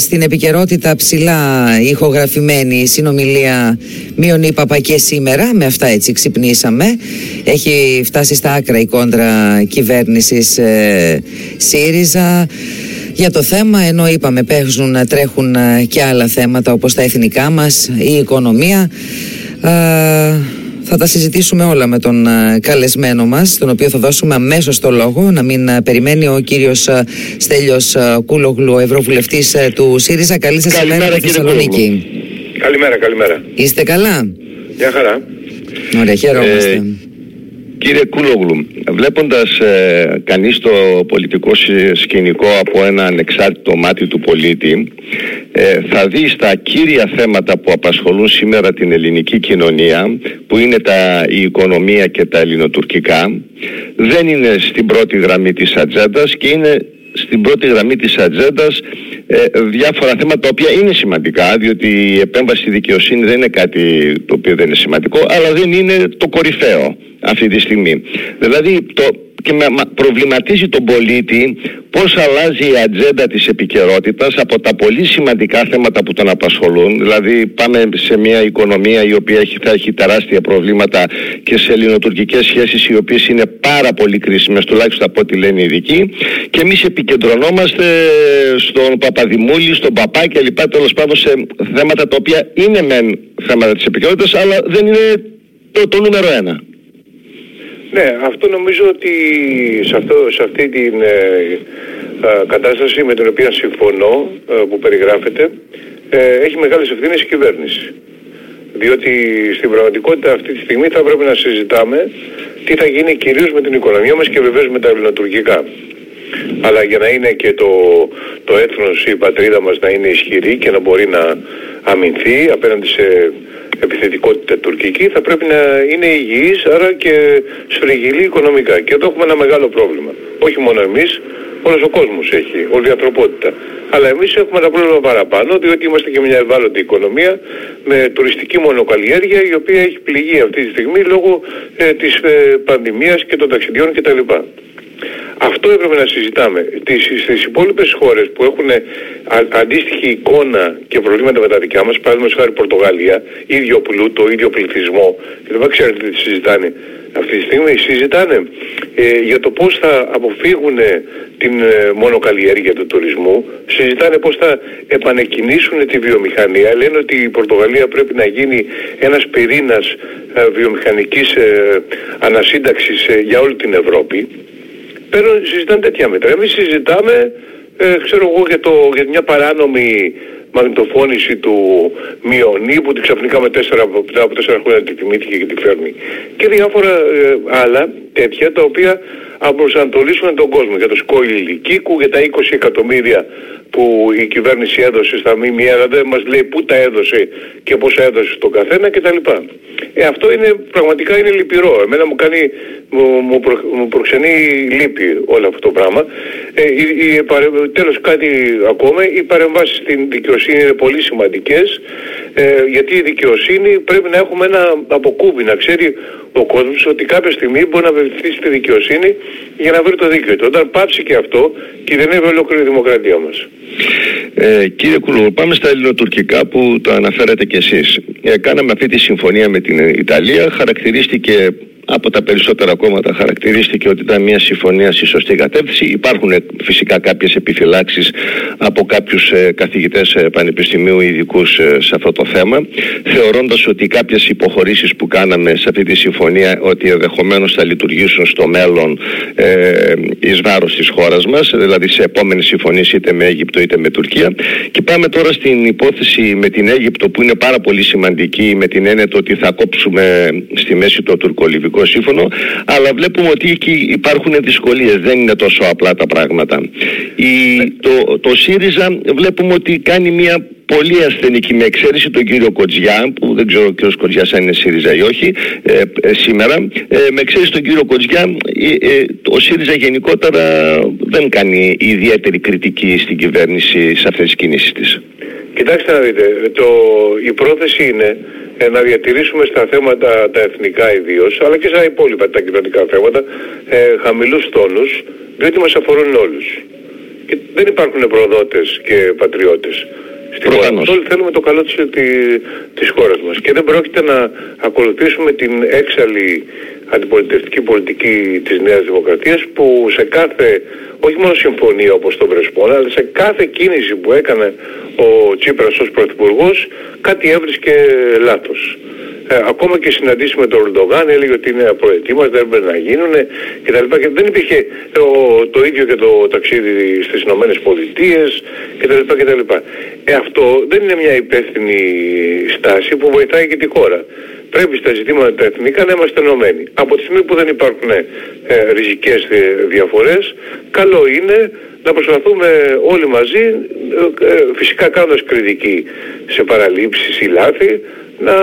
Στην επικαιρότητα ψηλά ηχογραφημένη συνομιλία Μιονή Παπακέ σήμερα, με αυτά έτσι ξυπνήσαμε. Έχει φτάσει στα άκρα η κόντρα κυβέρνησης ε, ΣΥΡΙΖΑ για το θέμα, ενώ είπαμε παίζουν, τρέχουν και άλλα θέματα όπως τα εθνικά μας, η οικονομία. Θα τα συζητήσουμε όλα με τον ε, καλεσμένο μας, τον οποίο θα δώσουμε αμέσως το λόγο, να μην ε, περιμένει ο κύριος ε, Στέλιος Κούλογλου, Ευρωβουλευτής του ΣΥΡΙΖΑ. Καλή σας ημέρα στη Θεσσαλονίκη. Καλημέρα, καλημέρα. Είστε καλά; Γεια χαρά. Ωραία, χαίρομαστε. Κύριε Κούλογλου, βλέποντας ε, κανείς το πολιτικό σκηνικό από ένα ανεξάρτητο μάτι του πολίτη, ε, θα δει στα κύρια θέματα που απασχολούν σήμερα την ελληνική κοινωνία, που είναι τα, η οικονομία και τα ελληνοτουρκικά, δεν είναι στην πρώτη γραμμή της ατζέντας και είναι στην πρώτη γραμμή της ατζέντας ε, διάφορα θέματα τα οποία είναι σημαντικά διότι η επέμβαση στη δικαιοσύνη δεν είναι κάτι το οποίο δεν είναι σημαντικό αλλά δεν είναι το κορυφαίο αυτή τη στιγμή. Δηλαδή το, και προβληματίζει τον πολίτη πώς αλλάζει η ατζέντα της επικαιρότητας από τα πολύ σημαντικά θέματα που τον απασχολούν. Δηλαδή πάμε σε μια οικονομία η οποία έχει, θα έχει τεράστια προβλήματα και σε ελληνοτουρκικές σχέσεις οι οποίες είναι πάρα πολύ κρίσιμες τουλάχιστον από ό,τι λένε οι ειδικοί και εμείς επικεντρωνόμαστε στον Παπαδημούλη, στον Παπά και λοιπά τέλος πάντων σε θέματα τα οποία είναι μεν θέματα της επικαιρότητας αλλά δεν είναι το, το νούμερο ένα. Ναι, αυτό νομίζω ότι σε, αυτό, σε αυτή την ε, ε, κατάσταση με την οποία συμφωνώ ε, που περιγράφεται έχει μεγάλες ευθύνες η κυβέρνηση. Διότι στην πραγματικότητα αυτή τη στιγμή θα πρέπει να συζητάμε τι θα γίνει κυρίως με την οικονομία μας και βεβαίως με τα ελληνοτουρκικά. Αλλά για να είναι και το, το έθνος, η πατρίδα μας να είναι ισχυρή και να μπορεί να αμυνθεί απέναντι σε επιθετικότητα τουρκική θα πρέπει να είναι υγιής άρα και σφριγγυλή οικονομικά. Και εδώ έχουμε ένα μεγάλο πρόβλημα. Όχι μόνο εμείς, όλος ο κόσμος έχει, όλη η ανθρωπότητα. Αλλά εμείς έχουμε ένα πρόβλημα παραπάνω, διότι είμαστε και μια ευάλωτη οικονομία με τουριστική μονοκαλλιέργεια η οποία έχει πληγεί αυτή τη στιγμή λόγω ε, της ε, πανδημίας και των ταξιδιών κτλ. Αυτό έπρεπε να συζητάμε. Τις, στις υπόλοιπες χώρες που έχουν αντίστοιχη εικόνα και προβλήματα με τα δικιά μας, παράδειγμα χάρη Πορτογαλία, ίδιο πλούτο, ίδιο πληθυσμό, και δεν ξέρετε τι συζητάνε αυτή τη στιγμή, συζητάνε ε, για το πώς θα αποφύγουν την ε, μονοκαλλιέργεια του τουρισμού, συζητάνε πώς θα επανεκκινήσουν τη βιομηχανία, λένε ότι η Πορτογαλία πρέπει να γίνει ένας πυρήνας ε, βιομηχανικής ε, ανασύνταξης ε, για όλη την Ευρώπη. Παίρνουν, συζητάνε τέτοια μέτρα. Εμείς συζητάμε, ε, ξέρω εγώ, για, το, για μια παράνομη μαγνητοφώνηση του Μιονί που την ξαφνικά με τέσσερα, από τέσσερα χρόνια τη τιμήθηκε και τη φέρνει. Και διάφορα ε, άλλα τέτοια τα οποία απροσανατολίσουν τον κόσμο για το σκόιλ ηλικίκου, για τα 20 εκατομμύρια που η κυβέρνηση έδωσε στα ΜΜΕ, αλλά δεν μας λέει πού τα έδωσε και πώς έδωσε στον καθένα κτλ. Ε, αυτό είναι, πραγματικά είναι λυπηρό. Εμένα μου κάνει, μου, μου, προ, μου προξενεί λύπη όλο αυτό το πράγμα. Ε, η, η, τέλος κάτι ακόμα, οι παρεμβάσεις στην δικαιοσύνη είναι πολύ σημαντικές, ε, γιατί η δικαιοσύνη πρέπει να έχουμε ένα αποκούμπι, να ξέρει ο κόσμος ότι κάποια στιγμή μπορεί να βεβαιωθεί στη δικαιοσύνη για να βρει το δίκαιο του. Όταν πάψει και αυτό, κινδυνεύει ολόκληρη η δημοκρατία μας. Ε, κύριε Κουλού, πάμε στα ελληνοτουρκικά που το αναφέρατε κι εσείς. Ε, κάναμε αυτή τη συμφωνία με την Ιταλία, χαρακτηρίστηκε από τα περισσότερα κόμματα χαρακτηρίστηκε ότι ήταν μια συμφωνία στη σωστή κατεύθυνση. Υπάρχουν φυσικά κάποιες επιφυλάξεις από κάποιους ε, καθηγητές ε, πανεπιστημίου ειδικούς ε, σε αυτό το θέμα, θεωρώντας ότι κάποιες υποχωρήσεις που κάναμε σε αυτή τη συμφωνία ότι ενδεχομένως θα λειτουργήσουν στο μέλλον ε, εις βάρος της χώρας μας, δηλαδή σε επόμενες συμφωνίες είτε με Αίγυπτο είτε με Τουρκία. Και πάμε τώρα στην υπόθεση με την Αίγυπτο που είναι πάρα πολύ σημαντική με την έννοια ότι θα κόψουμε στη μέση το τουρκολιβικό σύμφωνο, αλλά βλέπουμε ότι εκεί υπάρχουν δυσκολίες, δεν είναι τόσο απλά τα πράγματα. Η, το, το ΣΥΡΙΖΑ βλέπουμε ότι κάνει μια πολύ ασθενική με εξαίρεση τον κύριο Κοτζιά, που δεν ξέρω ο κύριος Κοτζιάς αν είναι ΣΥΡΙΖΑ ή όχι ε, ε, σήμερα, ε, με εξαίρεση τον κύριο Κοτζιά, ο ΣΥΡΙΖΑ γενικότερα δεν κάνει ιδιαίτερη κριτική στην κυβέρνηση σε αυτές τις κινήσεις της. Κοιτάξτε να δείτε, το, η πρόθεση είναι ε, να διατηρήσουμε στα θέματα τα εθνικά ιδίως, αλλά και στα υπόλοιπα τα κοινωνικά θέματα, ε, χαμηλούς τόνους, διότι μας αφορούν όλους. Και δεν υπάρχουν προδότες και πατριώτες. Στην χώρα μας. Όλοι θέλουμε το καλό της, της χώρας μας και δεν πρόκειται να ακολουθήσουμε την έξαλλη αντιπολιτευτική πολιτική της Νέας Δημοκρατίας που σε κάθε, όχι μόνο συμφωνία όπως το Βρεσπόνα, αλλά σε κάθε κίνηση που έκανε ο Τσίπρας ως Πρωθυπουργός κάτι έβρισκε λάθος. Ε, ακόμα και συναντήσεις με τον Ροντογάν έλεγε ότι είναι απροετοίμαστο, δεν πρέπει να γίνουν κτλ. Και δεν υπήρχε το, το ίδιο και το ταξίδι στις Ηνωμένες Πολιτείες κτλ. κτλ. Ε, αυτό δεν είναι μια υπεύθυνη στάση που βοηθάει και τη χώρα. Πρέπει στα ζητήματα τα εθνικά να είμαστε ενωμένοι. Από τη στιγμή που δεν υπάρχουν ε, ριζικές ε, διαφορές, καλό είναι να προσπαθούμε όλοι μαζί, ε, ε, φυσικά κάνοντας κριτική σε παραλήψεις ή λάθη, να,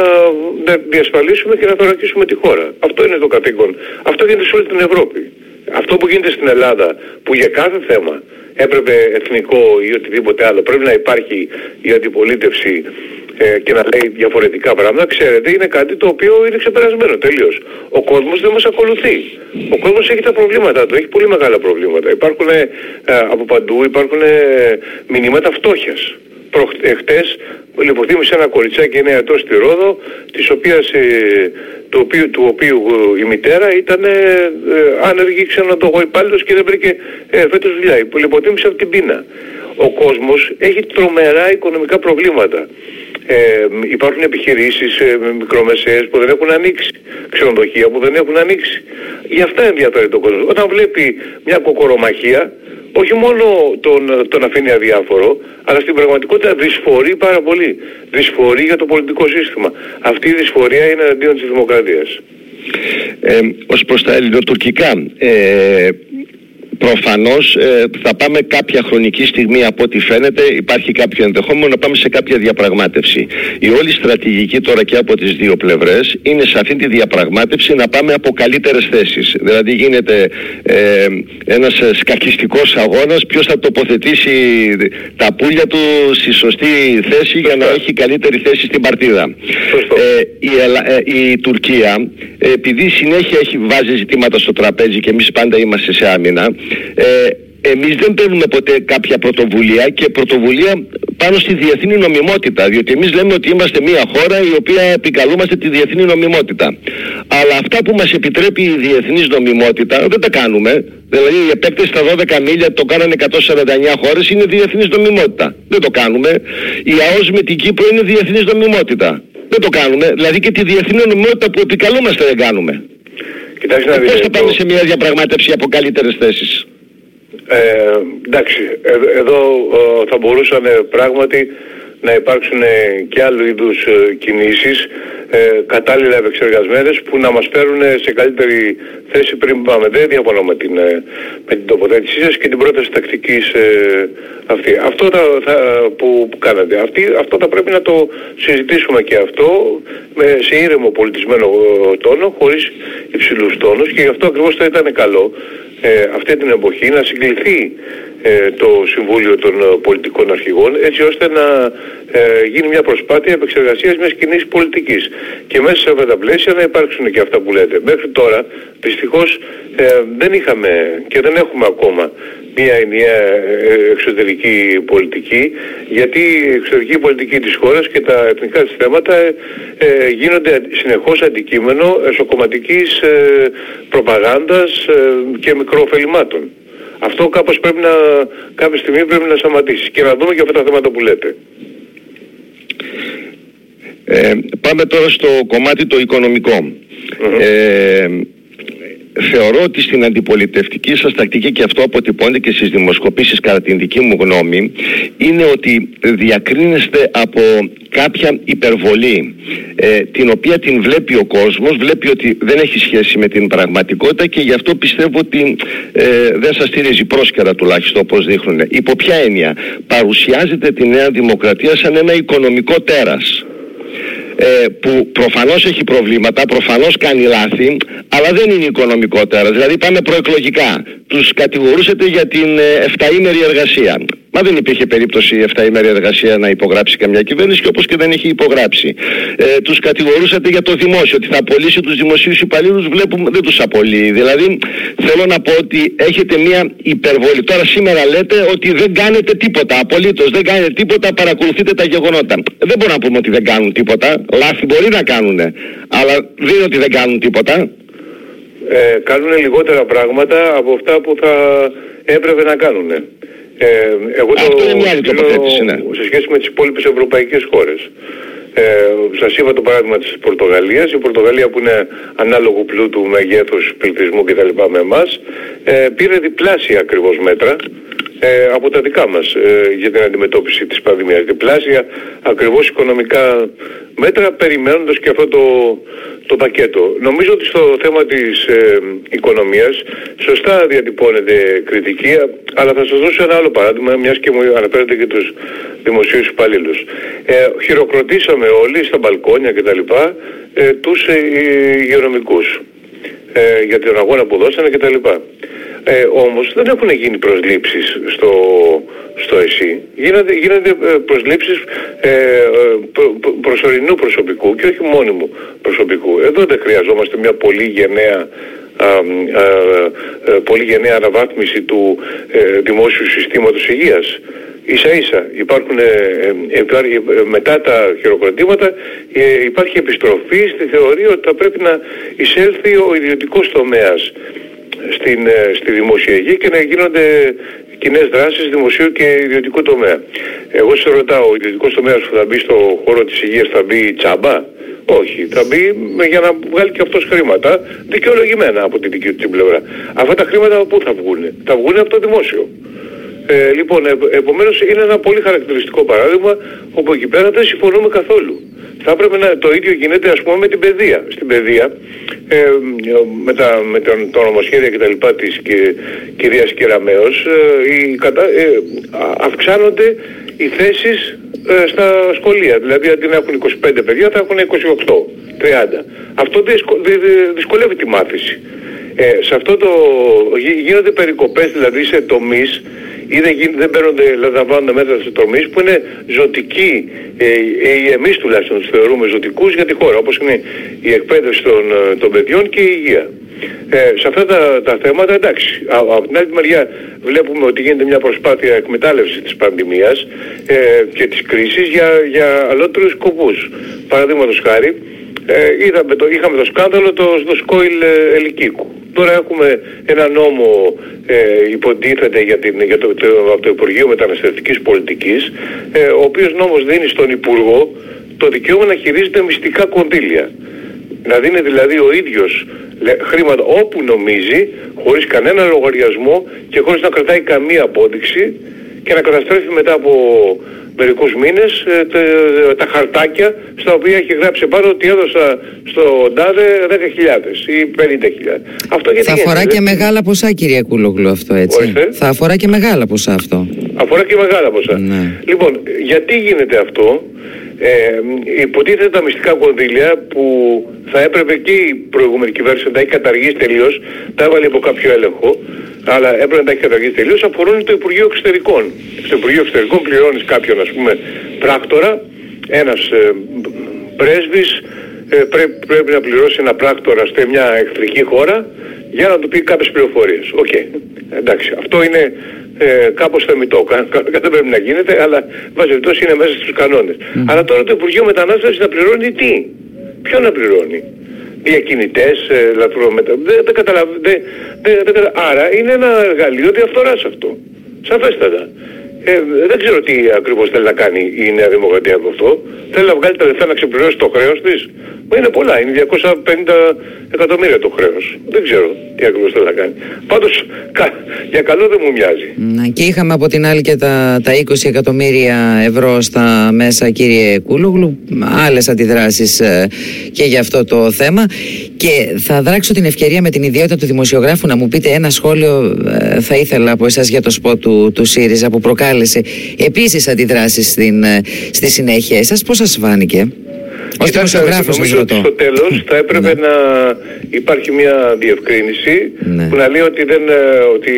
να διασφαλίσουμε και να θωρακίσουμε τη χώρα. Αυτό είναι το καθήκον. Αυτό γίνεται σε όλη την Ευρώπη. Αυτό που γίνεται στην Ελλάδα, που για κάθε θέμα έπρεπε εθνικό ή οτιδήποτε άλλο, πρέπει να υπάρχει η αντιπολίτευση ε, και να λέει διαφορετικά πράγματα, ξέρετε, είναι κάτι το οποίο είναι ξεπερασμένο τελείως. Ο κόσμος δεν μας ακολουθεί. Ο κόσμος έχει τα προβλήματα του, έχει πολύ μεγάλα προβλήματα. Υπάρχουν ε, από παντού, υπάρχουν ε, μηνύματα φτώχειας. Εχθές λιποθύμησε ένα κοριτσάκι 9 ετών στη Ρόδο, της οποίας, ε, του, οποίου, του οποίου η μητέρα ήταν ε, άνεργη ξενοδοχοϊπάλληλος και δεν βρήκε ε, φέτος δουλειά. Λιποθύμησε από την πείνα. Ο κόσμος έχει τρομερά οικονομικά προβλήματα. Ε, υπάρχουν επιχειρήσεις ε, μικρομεσαίες που δεν έχουν ανοίξει, ξενοδοχεία που δεν έχουν ανοίξει. Γι' αυτά ενδιαφέρει τον κόσμος. Όταν βλέπει μια κοκορομαχία, όχι μόνο τον, τον αφήνει αδιάφορο, αλλά στην πραγματικότητα δυσφορεί πάρα πολύ. Δυσφορεί για το πολιτικό σύστημα. Αυτή η δυσφορία είναι αντίον της δημοκρατίας. Ε, ως προς τα ελληνοτουρκικά, ε, Προφανώς ε, θα πάμε κάποια χρονική στιγμή από ό,τι φαίνεται υπάρχει κάποιο ενδεχόμενο να πάμε σε κάποια διαπραγμάτευση. Η όλη στρατηγική τώρα και από τις δύο πλευρές είναι σε αυτή τη διαπραγμάτευση να πάμε από καλύτερες θέσεις. Δηλαδή γίνεται ε, ένας σκακιστικός αγώνας ποιος θα τοποθετήσει τα πουλια του στη σωστή θέση για να έχει καλύτερη θέση στην παρτίδα. Ε, η, ε, η Τουρκία επειδή συνέχεια έχει βάζει ζητήματα στο τραπέζι και εμείς πάντα είμαστε σε άμυνα ε, εμείς δεν παίρνουμε ποτέ κάποια πρωτοβουλία και πρωτοβουλία πάνω στη διεθνή νομιμότητα διότι εμείς λέμε ότι είμαστε μια χώρα η οποία επικαλούμαστε τη διεθνή νομιμότητα. Αλλά αυτά που μας επιτρέπει η διεθνής νομιμότητα δεν τα κάνουμε. Δηλαδή η επέκταση στα 12 μίλια το κάνανε 149 χώρες είναι διεθνής νομιμότητα. Δεν το κάνουμε. Η ΑΟΣ με την Κύπρο είναι διεθνής νομιμότητα. Δεν το κάνουμε. Δηλαδή και τη διεθνή νομιμότητα που επικαλούμαστε δεν κάνουμε Κοιτάξτε να Πώς θα πάμε σε μια διαπραγμάτευση από καλύτερες θέσεις; Ε, εντάξει, ε, εδώ ε, θα μπορούσαν πράγματι να υπάρξουν και άλλου είδους ε, κινήσεις ε, κατάλληλα επεξεργασμένες που να μας φέρουν σε καλύτερη θέση πριν πάμε. Δεν διαφωνώ με την, ε, με την τοποθέτησή σας και την πρόταση τακτικής ε, αυτή. Αυτό θα, θα, που, που κάνατε. Αυτή, αυτό θα πρέπει να το συζητήσουμε και αυτό με, σε ήρεμο πολιτισμένο τόνο, χωρίς υψηλούς τόνους και γι' αυτό ακριβώς θα ήταν καλό ε, αυτή την εποχή να συγκληθεί ε, το Συμβούλιο των ε, Πολιτικών Αρχηγών έτσι ώστε να ε, γίνει μια προσπάθεια επεξεργασίας μιας κοινής πολιτικής και μέσα σε αυτά τα πλαίσια να υπάρξουν και αυτά που λέτε. Μέχρι τώρα δυστυχώς δεν είχαμε και δεν έχουμε ακόμα μια ενιαία εξωτερική πολιτική γιατί η εξωτερική πολιτική της χώρας και τα εθνικά της θέματα ε, γίνονται συνεχώς αντικείμενο εσωκομματικής ε, προπαγάνδας και μικροοφελημάτων. Αυτό κάπως πρέπει να, κάποια στιγμή πρέπει να σταματήσεις και να δούμε και αυτά τα θέματα που λέτε. Ε, πάμε τώρα στο κομμάτι το οικονομικο Ε, θεωρώ ότι στην αντιπολιτευτική σας τακτική και αυτό αποτυπώνεται και στις δημοσκοπήσεις κατά την δική μου γνώμη είναι ότι διακρίνεστε από κάποια υπερβολή ε, την οποία την βλέπει ο κόσμος βλέπει ότι δεν έχει σχέση με την πραγματικότητα και γι' αυτό πιστεύω ότι ε, δεν σας στηρίζει πρόσκαιρα τουλάχιστον όπως δείχνουν υπό ποια έννοια; Παρουσιάζεται τη Νέα Δημοκρατία σαν ένα οικονομικό τέρας ε, που προφανώς έχει προβλήματα, προφανώς κάνει λάθη, αλλά δεν είναι οικονομικότερα. Δηλαδή πάμε προεκλογικά. Τους κατηγορούσατε για την ε, 7 εργασία. Μα δεν υπήρχε περίπτωση η 7 ημέρη εργασία να υπογράψει καμιά κυβέρνηση και όπως και δεν έχει υπογράψει. Ε, τους κατηγορούσατε για το δημόσιο, ότι θα απολύσει τους δημοσίους υπαλλήλους, βλέπουμε δεν τους απολύει. Δηλαδή θέλω να πω ότι έχετε μια υπερβολή. Τώρα σήμερα λέτε ότι δεν κάνετε τίποτα, απολύτως δεν κάνετε τίποτα, παρακολουθείτε τα γεγονότα. Δεν μπορούμε να πούμε ότι δεν κάνουν τίποτα, λάθη μπορεί να κάνουν, αλλά δεν είναι ότι δεν κάνουν τίποτα. Ε, κάνουν λιγότερα πράγματα από αυτά που θα έπρεπε να κάνουν. Ε, εγώ Αυτό το είναι μια άλλη τοποθέτηση, ναι. σε σχέση με τις υπόλοιπες ευρωπαϊκές χώρες. Ε, σας είπα το παράδειγμα της Πορτογαλίας. Η Πορτογαλία που είναι ανάλογο πλούτου, μεγέθους, πληθυσμού κτλ. με εμάς, ε, πήρε διπλάσια ακριβώς μέτρα ε, από τα δικά μας ε, για την αντιμετώπιση της πανδημίας. Διπλάσια ακριβώς οικονομικά μέτρα περιμένοντας και αυτό το, το πακέτο. Νομίζω ότι στο θέμα της ε, οικονομίας σωστά διατυπώνεται κριτική, αλλά θα σας δώσω ένα άλλο παράδειγμα, μιας και μου αναφέρετε και τους δημοσίους υπαλλήλους. Ε, χειροκροτήσαμε όλοι στα μπαλκόνια κτλ. Ε, τους ε, υγειονομικούς ε, για τον αγώνα που δώσανε κτλ. Ε, όμως δεν έχουν γίνει προσλήψεις στο, στο ΕΣΥ. Γίνονται, γίνονται ε, προσλήψεις ε, ε, προ, προ, προσωρινού προσωπικού και όχι μόνιμου προσωπικού. Εδώ δεν χρειαζόμαστε μια πολύ γενναία α, α, α, πολύ γενναία αναβάθμιση του ε, δημόσιου συστήματος υγείας. Ίσα ίσα υπάρχουν, ε, ε, ε, μετά τα χειροκροτήματα υπάρχει επιστροφή στη θεωρία ότι θα πρέπει να εισέλθει ο ιδιωτικός τομέας στην, στη δημόσια υγεία και να γίνονται κοινέ δράσεις δημοσίου και ιδιωτικού τομέα. Εγώ σε ρωτάω, ο ιδιωτικός τομέας που θα μπει στο χώρο της υγείας θα μπει τσάμπα; Όχι, θα μπει για να βγάλει και αυτός χρήματα δικαιολογημένα από την δική του πλευρά. Αυτά τα χρήματα από πού θα βγουν. Θα βγουν από το δημόσιο. Ε, λοιπόν, ε, επομένως είναι ένα πολύ χαρακτηριστικό παράδειγμα όπου εκεί πέρα δεν συμφωνούμε καθόλου. Θα έπρεπε να το ίδιο γίνεται ας πούμε με την παιδεία. Στην παιδεία ε, με, τα, με τον, το νομοσχέδιο και τα λοιπά της και, κυρίας Κεραμέως ε, κατα, ε, αυξάνονται οι θέσεις ε, στα σχολεία. Δηλαδή αντί να έχουν 25 παιδιά θα έχουν 28, 30. Αυτό δυσκολεύει τη μάθηση. Ε, σε αυτό το γίνονται περικοπές δηλαδή σε τομείς ή δεν, γίν, δεν παίρνονται, λαμβάνονται μέτρα σε τομείς που είναι ζωτικοί, ε, ε, εμείς τουλάχιστον τους θεωρούμε ζωτικούς για τη χώρα, όπως είναι η εκπαίδευση των, ε, των παιδιών και η υγεία. Ε, σε αυτά τα, τα θέματα εντάξει. Α, από την άλλη μεριά βλέπουμε ότι γίνεται μια προσπάθεια εκμετάλλευσης της πανδημίας ε, και της κρίσης για, για αλότερους σκοπούς. Παραδείγματος χάρη, ε, είδαμε το, είχαμε το σκάνδαλο το, στο Σκόιλ ε, Ελικίκου. Τώρα έχουμε ένα νόμο ε, υποτίθεται για την, για το, το, από το Υπουργείο Μεταναστευτικής Πολιτικής ε, ο οποίος νόμος δίνει στον Υπουργό το δικαίωμα να χειρίζεται μυστικά κονδύλια. Να δίνει δηλαδή ο ίδιος χρήματα όπου νομίζει, χωρίς κανένα λογαριασμό και χωρίς να κρατάει καμία απόδειξη και να καταστρέφει μετά από μερικούς μήνες ε, τα, τα χαρτάκια στα οποία έχει γράψει πάνω ότι έδωσα στο ΝΤΑΔΕ 10.000 ή 50.000. Αυτό γιατί Θα αφορά και μεγάλα ποσά κυρία Κούλογλου αυτό έτσι. Θα αφορά και μεγάλα ποσά αυτό. Αφορά και μεγάλα ποσά. Ναι. Λοιπόν, γιατί γίνεται αυτό; Ε, υποτίθεται τα μυστικά κονδύλια που θα έπρεπε και η προηγούμενη κυβέρνηση να τα έχει καταργήσει τελείως, τα έβαλε υπό κάποιο έλεγχο, αλλά έπρεπε να τα έχει καταργήσει τελείως, αφορούν το Υπουργείο Εξωτερικών. Στο Υπουργείο Εξωτερικών πληρώνεις κάποιον ας πούμε πράκτορα, ένας ε, πρέσβης ε, πρέ, πρέπει να πληρώσει ένα πράκτορα σε μια εχθρική χώρα για να του πει κάποιες πληροφορίες. OK. Okay. Εντάξει. Αυτό είναι ε, κάπως θεμιτό. δεν πρέπει να γίνεται, αλλά βάζει είναι μέσα στους κανόνες. Μμ. Αλλά τώρα το Υπουργείο Μετανάστευσης να πληρώνει τι; Ποιο να πληρώνει; Διακινητές, ε, λαθρομετα... Δεν, δεν καταλαβαίνω. Δεν, δεν, δεν, άρα είναι ένα εργαλείο διαφθοράς αυτό. Σαφέστατα. Ε, δεν ξέρω τι ακριβώς θέλει να κάνει η Νέα Δημοκρατία από αυτό. Θέλει να βγάλει τα λεφτά να ξεπληρώσει το χρέος της. Μα είναι πολλά, είναι 250 εκατομμύρια το χρέος. Δεν ξέρω τι ακριβώς θέλει να κάνει. Πάντως κα, για καλό δεν μου μοιάζει. Να, και είχαμε από την άλλη και τα, τα 20 εκατομμύρια ευρώ στα μέσα κύριε Κούλογλου, άλλες αντιδράσεις ε, και για αυτό το θέμα. Και θα δράξω την ευκαιρία με την ιδιότητα του δημοσιογράφου να μου πείτε ένα σχόλιο ε, θα ήθελα από εσάς για το σποτ του, του ΣΥΡΙΖΑ που προκάλεσε επίσης αντιδράσεις στην, ε, στη συνέχεια. Εσάς πώς σας φάνηκε; Ως δημοσιογράφος νομίζω ότι στο τέλος θα έπρεπε ναι. να υπάρχει μια διευκρίνηση ναι. που να λέει ότι, δεν, ε, ότι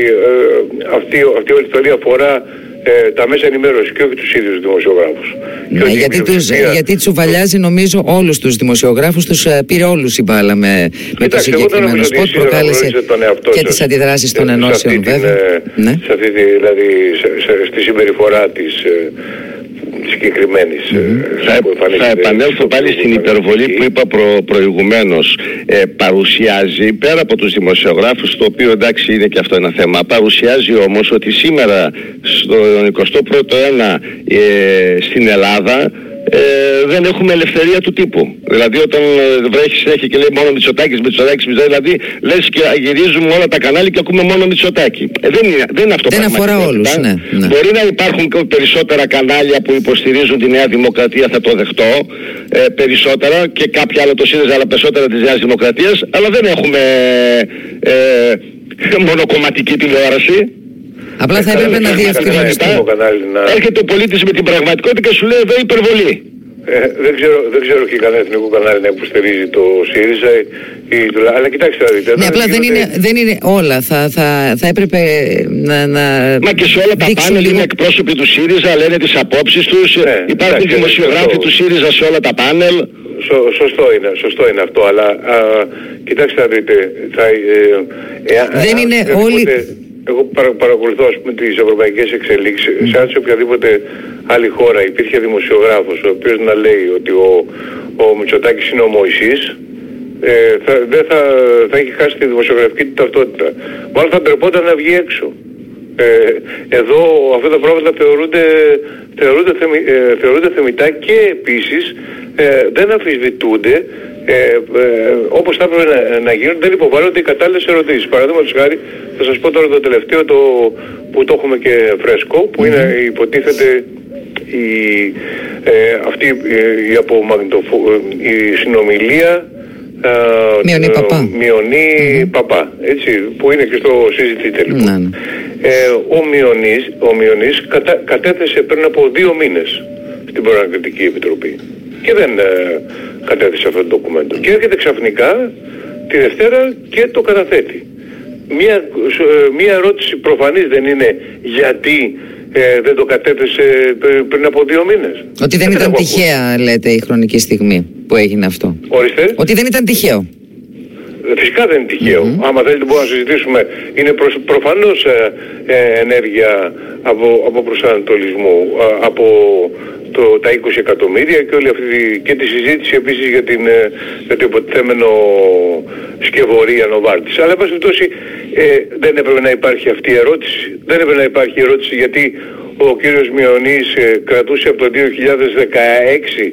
αυτή, αυτή η ιστορία αφορά ε, τα μέσα ενημέρωσης και όχι τους ίδιους δημοσιογράφους. Ναι, γιατί, τους, γιατί τσουβαλιάζει νομίζω όλους τους δημοσιογράφους, τους ε, πήρε όλους η μπάλα με, με το συγκεκριμένο σποτ, προκάλεσε και τις αντιδράσεις των ενώσεων βέβαια. Ε, ναι. Σε αυτή τη, δηλαδή σε, σε, στη συμπεριφορά της ε, συγκεκριμένης mm-hmm. θα, θα επανέλθω πάλι στην υπερβολή που είπα προ, προηγουμένως ε, παρουσιάζει πέρα από τους δημοσιογράφους το οποίο εντάξει είναι και αυτό ένα θέμα παρουσιάζει όμως ότι σήμερα στον 21ο αιώνα ε, στην Ελλάδα ε, δεν έχουμε ελευθερία του τύπου. Δηλαδή όταν ε, βρέχεις συνέχεια και λέει μόνο Μητσοτάκης, Μητσοτάκης, Μητσοτάκης, δηλαδή λες και γυρίζουμε όλα τα κανάλια και ακούμε μόνο Μητσοτάκη. Ε, δεν, είναι, δεν είναι αυτό Δεν αφορά όλους, ναι, ναι. Μπορεί να υπάρχουν περισσότερα κανάλια που υποστηρίζουν τη Νέα Δημοκρατία, θα το δεχτώ, ε, περισσότερα και κάποια άλλα το ΣΥΡΙΖΑ, αλλά περισσότερα της Νέας Δημοκρατίας, αλλά δεν έχουμε ε, μονοκομματική τηλεόραση. Απλά θα έπρεπε να διευκρινιστεί. Έρχεται ο πολίτης με την πραγματικότητα και σου λέει εδώ υπερβολή. Ε, δεν, ξέρω, δεν ξέρω και κανένα εθνικό κανάλι να υποστηρίζει το ΣΥΡΙΖΑ ή το Αλλά κοιτάξτε να δείτε. Ναι, απλά δεν είναι, δεν είναι όλα. Θα, θα, θα έπρεπε να, να Μα και σε όλα τα πάνελ λίγο... είναι εκπρόσωποι του ΣΥΡΙΖΑ, λένε τις απόψεις τους. Ναι, Υπάρχουν εντάξει, δημοσιογράφοι του ΣΥΡΙΖΑ σε όλα τα πάνελ. Σω, σωστό, είναι, σωστό είναι αυτό, αλλά α, κοιτάξτε να δείτε. Θα, ε, ε, δεν είναι όλοι... Εγώ παρακολουθώ ας πούμε τις ευρωπαϊκές εξελίξεις. Mm. Σαν σε οποιαδήποτε άλλη χώρα υπήρχε δημοσιογράφος ο οποίος να λέει ότι ο, ο Μητσοτάκης είναι ο Μωυσής ε, θα, δεν θα, θα έχει χάσει τη δημοσιογραφική του ταυτότητα. Μάλλον θα ντρεπόταν να βγει έξω. Ε, εδώ αυτά τα πράγματα θεωρούνται, θεωρούνται, θεμι, ε, θεωρούνται θεμητά και επίσης ε, δεν αμφισβητούνται ε, ε, όπως θα έπρεπε να, να γίνουν δεν υποβάλλονται οι κατάλληλες ερωτήσεις. Παραδείγματος χάρη θα σας πω τώρα το τελευταίο το, που το έχουμε και φρέσκο που είναι υποτίθεται η, ε, αυτή η, από η συνομιλία ε, Μειονή Παπά. Μειονή Παπά, έτσι, που είναι και στο συζητήτε λοιπόν. Ναι, ναι. Ε, ο Μειονής, ο Μειονής κατα, κατέθεσε πριν από δύο μήνες στην Προανακριτική Επιτροπή και δεν ε, κατέθεσε αυτό το ντοκουμέντο. Και έρχεται ξαφνικά τη Δευτέρα και το καταθέτει. Μία, ε, μία ερώτηση προφανής δεν είναι γιατί ε, δεν το κατέθεσε πριν από δύο μήνες. Ότι δεν, ήταν τυχαία λέτε η χρονική στιγμή που έγινε αυτό. Ορίστε. Ότι δεν ήταν τυχαίο. Ε, φυσικά δεν είναι τυχαίο. Mm-hmm. Άμα θέλετε μπορούμε να συζητήσουμε. Είναι προς, προφανώς ε, ε, ενέργεια από, από προσανατολισμού, από το, τα 20 εκατομμύρια και όλη αυτή και τη συζήτηση επίσης για, την, ε, για το υποτιθέμενο σκευωρία Νοβάρτης. Αλλά εν ε, δεν έπρεπε να υπάρχει αυτή η ερώτηση. Δεν έπρεπε να υπάρχει ερώτηση γιατί ο κύριος Μιονής ε, κρατούσε από το 2016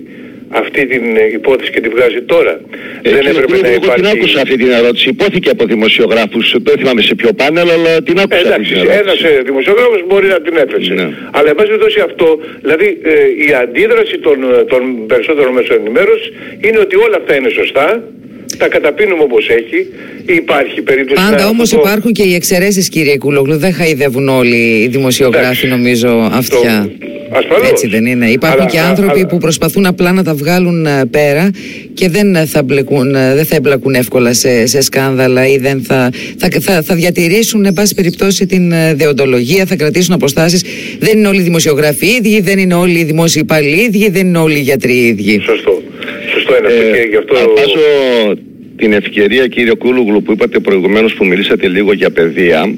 αυτή την υπόθεση και τη βγάζει τώρα. Ε, δεν έπρεπε να υπάρχει... την άκουσα αυτή την ερώτηση. Υπόθηκε από δημοσιογράφους. Δεν θυμάμαι σε ποιο πάνελ, αλλά την άκουσα. Ε, εντάξει, ένας ε, δημοσιογράφος μπορεί να την έφερε. Ναι. Αλλά εν πάση δώσει αυτό, δηλαδή ε, η αντίδραση των, των περισσότερων μέσων ενημέρωσης είναι ότι όλα αυτά είναι σωστά τα καταπίνουμε όπως έχει. Υπάρχει περίπτωση Πάντα όμως υπάρχουν και οι εξαιρέσεις κύριε Κούλογλου. Δεν χαϊδεύουν όλοι οι δημοσιογράφοι νομίζω αυτιά. Ασφαλώς. Έτσι δεν είναι. Υπάρχουν και άνθρωποι που προσπαθούν απλά να τα βγάλουν ε, πέρα και δεν θα, μπλεκούν, ε, δεν θα εμπλακούν εύκολα σε, σε σκάνδαλα ή δεν θα, θα, θα, θα διατηρήσουν εν πάση περιπτώσει την ε, δεοντολογία, θα κρατήσουν αποστάσεις. Δεν είναι όλοι οι δημοσιογράφοι ίδιοι, δεν είναι όλοι οι δημόσιοι υπάλληλοι ίδιοι, δεν είναι όλοι οι γιατροί ίδιοι. Σωστό. Σωστό είναι αυτό και γι' αυτό την ευκαιρία κύριε Κούλουγλου που είπατε προηγουμένως που μιλήσατε λίγο για παιδεία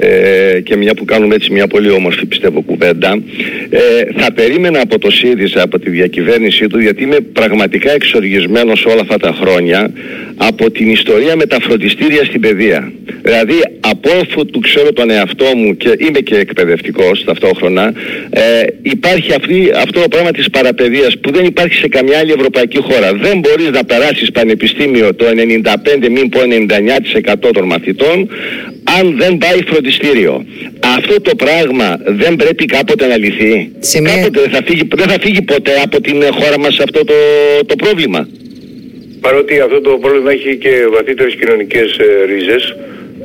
ε, και μια που κάνουμε έτσι μια πολύ όμορφη πιστεύω κουβέντα. Ε, θα περίμενα από το ΣΥΡΙΖΑ από τη διακυβέρνησή του γιατί είμαι πραγματικά εξοργισμένος όλα αυτά τα χρόνια από την ιστορία με τα φροντιστήρια στην παιδεία. Δηλαδή από όσο του ξέρω τον εαυτό μου και είμαι και εκπαιδευτικός ταυτόχρονα ε, υπάρχει αυτή, αυτό το πράγμα της παραπαιδείας που δεν υπάρχει σε καμιά άλλη ευρωπαϊκή χώρα. Δεν μπορείς να περάσεις πανεπιστήμιο το 95 μην πω 99% των μαθητών αν δεν πάει φροντιστήριο. Αυτό το πράγμα δεν πρέπει κάποτε να λυθεί; Κάποτε δεν θα, φύγει, δεν θα φύγει ποτέ από την χώρα μας αυτό το, το πρόβλημα; Παρότι αυτό το πρόβλημα έχει και βαθύτερες κοινωνικές ε, ρίζες,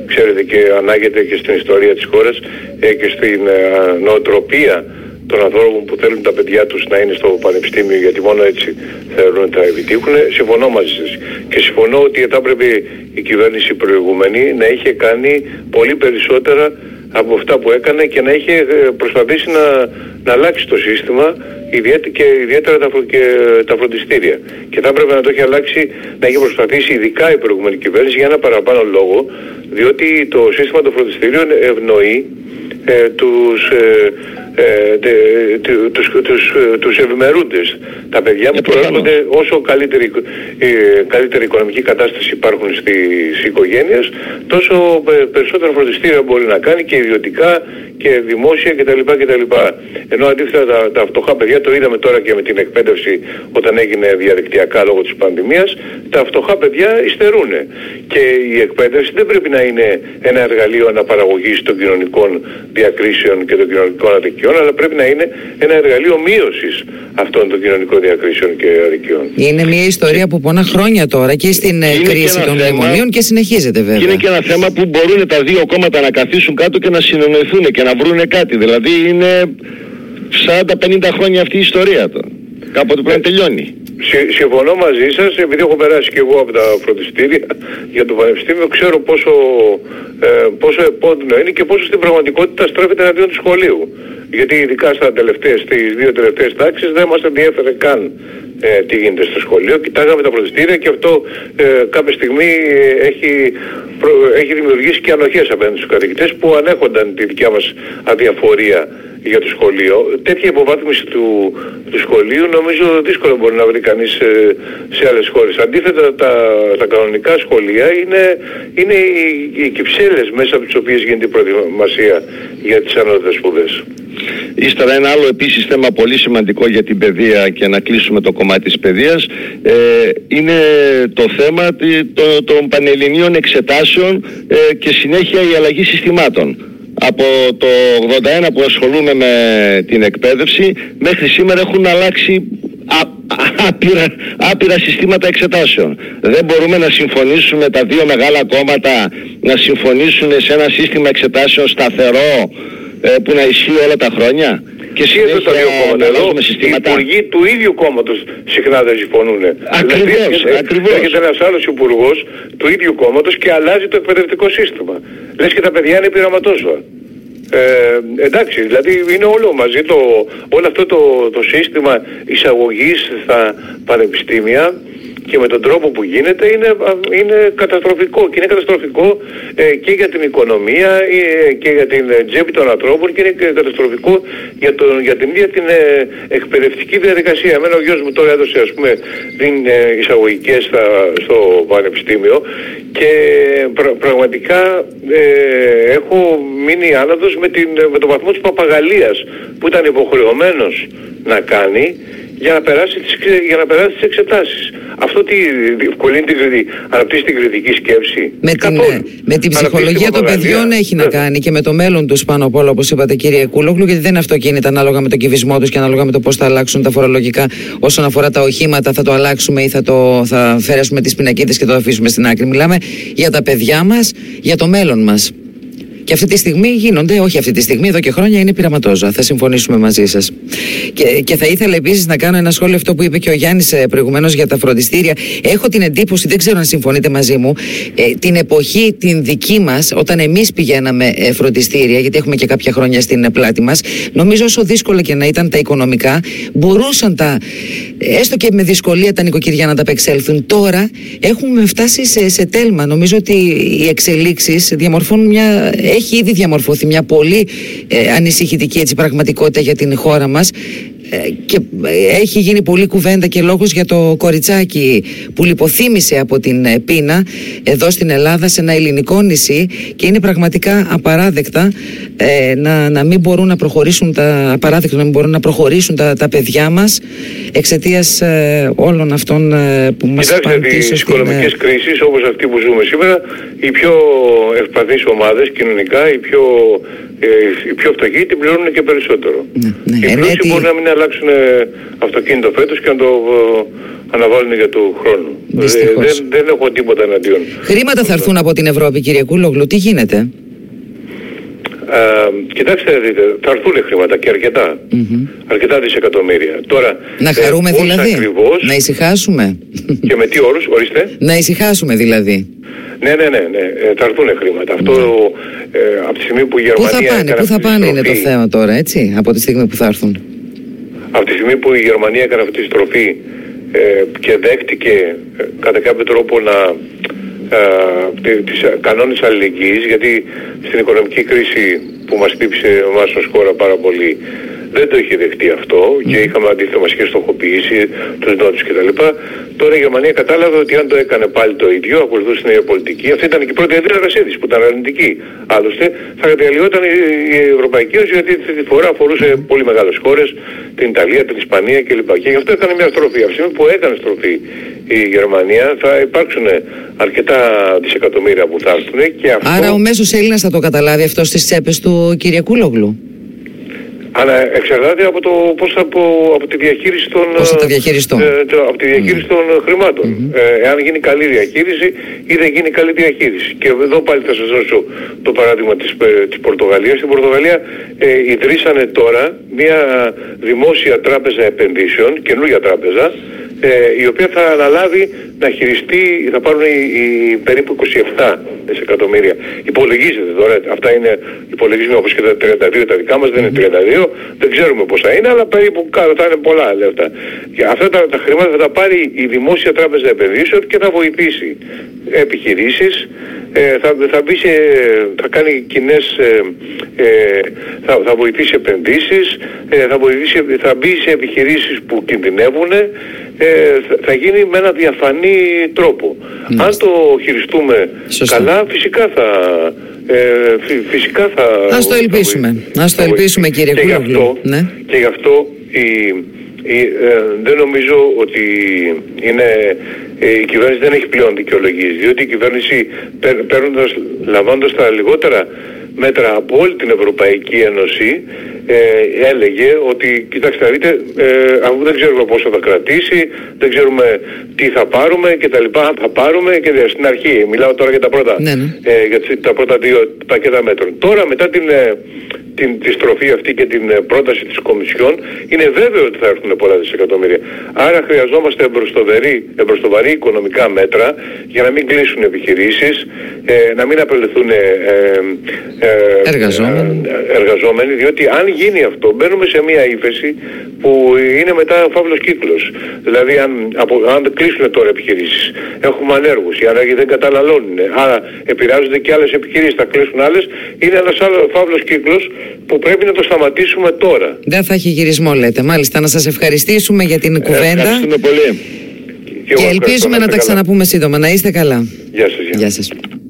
ξέρετε και ανάγεται και στην ιστορία της χώρας ε, και στην ε, νοοτροπία των ανθρώπων που θέλουν τα παιδιά τους να είναι στο πανεπιστήμιο γιατί μόνο έτσι θεωρούν ότι θα επιτύχουν. Συμφωνώ μαζί σας. Και συμφωνώ ότι θα έπρεπε η κυβέρνηση προηγούμενη να είχε κάνει πολύ περισσότερα από αυτά που έκανε και να είχε ε, προσπαθήσει να, να αλλάξει το σύστημα ιδιαίτερα, και ιδιαίτερα τα, και τα φροντιστήρια. Και θα έπρεπε να το έχει αλλάξει, να έχει προσπαθήσει ειδικά η προηγούμενη κυβέρνηση για ένα παραπάνω λόγο, διότι το σύστημα των φροντιστήριων ευνοεί ε, τους, ε, ε, τους, τους, τους ευημερούντες. Τα παιδιά που προέρχονται όσο καλύτερη, ε, καλύτερη οικονομική κατάσταση υπάρχουν στις οικογένειες, τόσο περισσότερα φροντιστήρια μπορεί να κάνει και ιδιωτικά και δημόσια κτλ. κτλ. Ενώ αντίθετα τα, τα φτωχά παιδιά, το είδαμε τώρα και με την εκπαίδευση όταν έγινε διαδικτυακά λόγω της πανδημίας, τα φτωχά παιδιά υστερούν. Και η εκπαίδευση δεν πρέπει να είναι ένα εργαλείο αναπαραγωγής των κοινωνικών διακρίσεων και των κοινωνικών αδικιών, αλλά πρέπει να είναι ένα εργαλείο μείωσης αυτών των κοινωνικών διακρίσεων και αδικιών. Είναι μια ιστορία που πόνα χρόνια τώρα και στην ε, κρίση των μνημονίων και συνεχίζεται βέβαια. Και είναι και ένα θέμα που μπορούν τα δύο κόμματα να καθίσουν κάτω και να συνεννοηθούν και να βρουν κάτι. Δηλαδή είναι 40-50 χρόνια αυτή η ιστορία τώρα. Κάποτε πρέπει να τελειώνει. συμφωνώ μαζί σας, επειδή έχω περάσει και εγώ από τα φροντιστήρια για το Πανεπιστήμιο, ξέρω πόσο, ε, πόσο επώδυνο είναι και πόσο στην πραγματικότητα στρέφεται εναντίον του σχολείου. Γιατί ειδικά στα τελευταίες, στις δύο τελευταίες τάξεις δεν μας ενδιέφερε καν ε, τι γίνεται στο σχολείο. Κοιτάγαμε τα φροντιστήρια και αυτό ε, κάποια στιγμή έχει, έχει δημιουργήσει και ανοχές απέναντι στους καθηγητές που ανέχονταν τη δικιά μας αδιαφορία για το σχολείο. Τέτοια υποβάθμιση του, του σχολείου νομίζω δύσκολα μπορεί να βρει κανείς σε, σε άλλες χώρες. Αντίθετα τα, τα κανονικά σχολεία είναι, είναι οι, οι κυψέλες μέσα από τις οποίες γίνεται η προετοιμασία για τις ανώτατες σπουδές. Ύστερα ένα άλλο επίσης θέμα πολύ σημαντικό για την παιδεία και να κλείσουμε το κομμάτι της παιδείας ε, είναι το θέμα των πανελληνίων εξετάσεων ε, και συνέχεια η αλλαγή συστημάτων από το 81 που ασχολούμαι με την εκπαίδευση μέχρι σήμερα έχουν αλλάξει άπειρα, άπειρα συστήματα εξετάσεων. Δεν μπορούμε να συμφωνήσουμε τα δύο μεγάλα κόμματα να συμφωνήσουν σε ένα σύστημα εξετάσεων σταθερό ε, που να ισχύει όλα τα χρόνια; Και εσύ εδώ τα δύο κόμματα εδώ, οι υπουργοί του ίδιου κόμματος συχνά δεν συμφωνούν. Ακριβώς, δηλαδή, ακριβώς. Έρχεται ένας άλλος υπουργός του ίδιου κόμματος και αλλάζει το εκπαιδευτικό σύστημα. Λες και τα παιδιά είναι πειραματόζωα. Ε, εντάξει, δηλαδή είναι όλο μαζί το, όλο αυτό το, το σύστημα εισαγωγής στα πανεπιστήμια και με τον τρόπο που γίνεται είναι, είναι καταστροφικό και είναι καταστροφικό ε, και για την οικονομία ε, και για την τσέπη των ανθρώπων και είναι και καταστροφικό για, το, για την ίδια την ε, εκπαιδευτική διαδικασία. Εμένα ο γιος μου τώρα έδωσε ας πούμε την εισαγωγικές στο πανεπιστήμιο και πραγματικά έχω μείνει άναδος με, την, με τον βαθμό της παπαγαλίας που ήταν υποχρεωμένος να κάνει για να περάσει τις, για να περάσει τις εξετάσεις. Αυτό τι διευκολύνει την κριτική, αναπτύσσει την κριτική σκέψη. Με την, με την ψυχολογία των παιδιών έχει να κάνει και με το μέλλον τους πάνω απ' όλα όπως είπατε κύριε Κούλογλου γιατί δεν είναι αυτό κινείται ανάλογα με το κυβισμό τους και ανάλογα με το πώς θα αλλάξουν τα φορολογικά όσον αφορά τα οχήματα θα το αλλάξουμε ή θα, το, θα φέρεσουμε τις πινακίδες και το αφήσουμε στην άκρη. Μιλάμε για τα παιδιά μας, για το μέλλον μας. Και αυτή τη στιγμή γίνονται, όχι αυτή τη στιγμή, εδώ και χρόνια είναι πειραματόζωα. Θα συμφωνήσουμε μαζί σας. Και, και θα ήθελα επίσης να κάνω ένα σχόλιο αυτό που είπε και ο Γιάννης ε, προηγουμένως για τα φροντιστήρια. Έχω την εντύπωση, δεν ξέρω αν συμφωνείτε μαζί μου, ε, την εποχή την δική μας, όταν εμείς πηγαίναμε ε, φροντιστήρια, γιατί έχουμε και κάποια χρόνια στην πλάτη μας, νομίζω όσο δύσκολα και να ήταν τα οικονομικά, μπορούσαν τα, έστω και με δυσκολία τα νοικοκυριά να τα απεξέλθουν. Τώρα έχουμε φτάσει σε, σε τέλμα. Νομίζω ότι οι εξελίξεις διαμορφώνουν μια έχει ήδη διαμορφωθεί μια πολύ ε, ανησυχητική έτσι, πραγματικότητα για την χώρα μας. ε, και ε, έχει γίνει πολλή κουβέντα και λόγος για το κοριτσάκι που λιποθύμησε από την πείνα εδώ στην Ελλάδα σε ένα ελληνικό νησί και είναι πραγματικά απαράδεκτα να, να μην μπορούν να προχωρήσουν τα απαράδεκτο να μην μπορούν να προχωρήσουν τα, τα παιδιά μας εξαιτίας όλων αυτών που μας πάνε πίσω τις οικονομικές κρίσεις όπως αυτή που ζούμε σήμερα οι πιο ευπαθείς ομάδες κοινωνικά, οι πιο, ε, οι πιο φτωχοί την πληρώνουν και περισσότερο. Ναι, ναι. Οι πλούσιοι μπορεί να μην αλλάξουν ε, αυτοκίνητο φέτος και να το ε, αναβάλουν για του χρόνου. δεν, δεν έχω τίποτα εναντίον. Χρήματα θα έρθουν από την Ευρώπη κύριε Κούλογλου, τι γίνεται; κοιτάξτε, δείτε, θα έρθουν χρήματα και αρκετά. Αρκετά δισεκατομμύρια. Τώρα, να χαρούμε δηλαδή; Να ησυχάσουμε; Και με τι όρους, ορίστε. Να ησυχάσουμε δηλαδή; Ναι, ναι, ναι, ναι. Ε, θα έρθουν χρήματα. Αυτό ε, από τη στιγμή που η Γερμανία. Πού θα πάνε, πού θα πάνε είναι το θέμα τώρα, έτσι, από τη στιγμή που θα έρθουν; Από τη στιγμή που η Γερμανία έκανε αυτή τη στροφή ε, και δέχτηκε ε, κατά κάποιο τρόπο να ε, τις κανόνες αλληλεγγύης γιατί στην οικονομική κρίση που μας χτύπησε εμάς ως χώρα πάρα πολύ δεν το είχε δεχτεί αυτό και είχαμε αντίθετα μας είχε στοχοποιήσεις τους νότους κτλ. Τώρα η Γερμανία κατάλαβε ότι αν το έκανε πάλι το ίδιο, ακολουθούσε την ίδια πολιτική, αυτή ήταν και η πρώτη αντίδρασή της που ήταν αρνητική. Άλλωστε θα κατηγοριόταν η Ευρωπαϊκή Ένωση γιατί αυτή τη φορά αφορούσε πολύ μεγάλες χώρες, την Ιταλία, την Ισπανία κλπ. Και γι' αυτό έκανε μια στροφή. Αυτή που έκανε στροφή η Γερμανία θα υπάρξουν αρκετά δισεκατομμύρια που θα έρθουν και αυτό... Άρα ο μέσος Έλληνας θα το καταλάβει αυτό στις τσέπες του Κυριακούλογλου. Αλλά εξαρτάται από, το, πώς από, από τη διαχείριση των, πώς θα ε, το, από τη διαχείριση των χρημάτων. Ε, εάν γίνει καλή διαχείριση ή δεν γίνει καλή διαχείριση. Και εδώ πάλι θα σας δώσω το παράδειγμα της, ε, της Πορτογαλίας. Στην Πορτογαλία ε, ιδρύσανε τώρα μια δημόσια τράπεζα επενδύσεων, καινούργια τράπεζα, ε, η οποία θα αναλάβει να χειριστεί, θα πάρουν οι, οι περίπου 27 δισεκατομμύρια. Υπολογίζεται τώρα, αυτά είναι υπολογίζουμε όπως και τα 32 τα δικά μας, δεν είναι 32, δεν ξέρουμε πόσα είναι, αλλά περίπου κάτω θα είναι πολλά λεφτά. Και αυτά τα, τα χρήματα θα τα πάρει η Δημόσια Τράπεζα Επενδύσεων και θα βοηθήσει επιχειρήσεις, ε, θα, θα, μπει σε, θα κάνει κοινές, ε, ε, θα, θα βοηθήσει επενδύσεις, ε, θα, βοηθήσει, θα μπει σε επιχειρήσεις που κινδυνεύουν, ε, θα γίνει με ένα διαφανή τρόπο. Αν το χειριστούμε καλά, φυσικά θα, ε, φυσικά θα... Ας το ελπίσουμε. Ας το ελπίσουμε κύριε και γι' αυτό, ναι. και γι' αυτό η, η, ε, δεν νομίζω ότι είναι, ε, η κυβέρνηση δεν έχει πλέον δικαιολογίες, διότι η κυβέρνηση παίρνοντας, λαμβάνοντας τα λιγότερα μέτρα από όλη την Ευρωπαϊκή Ένωση ε, έλεγε ότι κοιτάξτε να δείτε ε, αφού δεν ξέρουμε πόσο θα κρατήσει, δεν ξέρουμε τι θα πάρουμε και τα λοιπά, θα πάρουμε και στην αρχή, μιλάω τώρα για τα πρώτα, ναι, ναι. Ε, για τα πρώτα δύο πακέτα μέτρων. Τώρα μετά την, ε, την, τη στροφή αυτή και την ε, πρόταση της Κομισιόν είναι βέβαιο ότι θα έρθουν πολλά δισεκατομμύρια. Άρα χρειαζόμαστε εμπροστοβαρή οικονομικά μέτρα για να μην κλείσουν επιχειρήσεις, ε, να μην απελευθούν ε, ε, εργαζόμενοι. εργαζόμενοι, διότι αν γίνει αυτό μπαίνουμε σε μια ύφεση που είναι μετά φαύλος κύκλος. Δηλαδή αν, από, αν κλείσουν τώρα επιχειρήσεις, έχουμε ανέργους, οι ανέργοι δεν καταναλώνουν, άρα επηρεάζονται και άλλες επιχειρήσεις, θα κλείσουν άλλες, είναι ένας άλλος φαύλος κύκλος που πρέπει να το σταματήσουμε τώρα. Δεν θα έχει γυρισμό λέτε. Μάλιστα να σας ευχαριστήσουμε για την κουβέντα. Ευχαριστούμε πολύ. Και, και ελπίζουμε να, τα ξαναπούμε σύντομα. Να είστε καλά. Γεια σας. Γεια σας.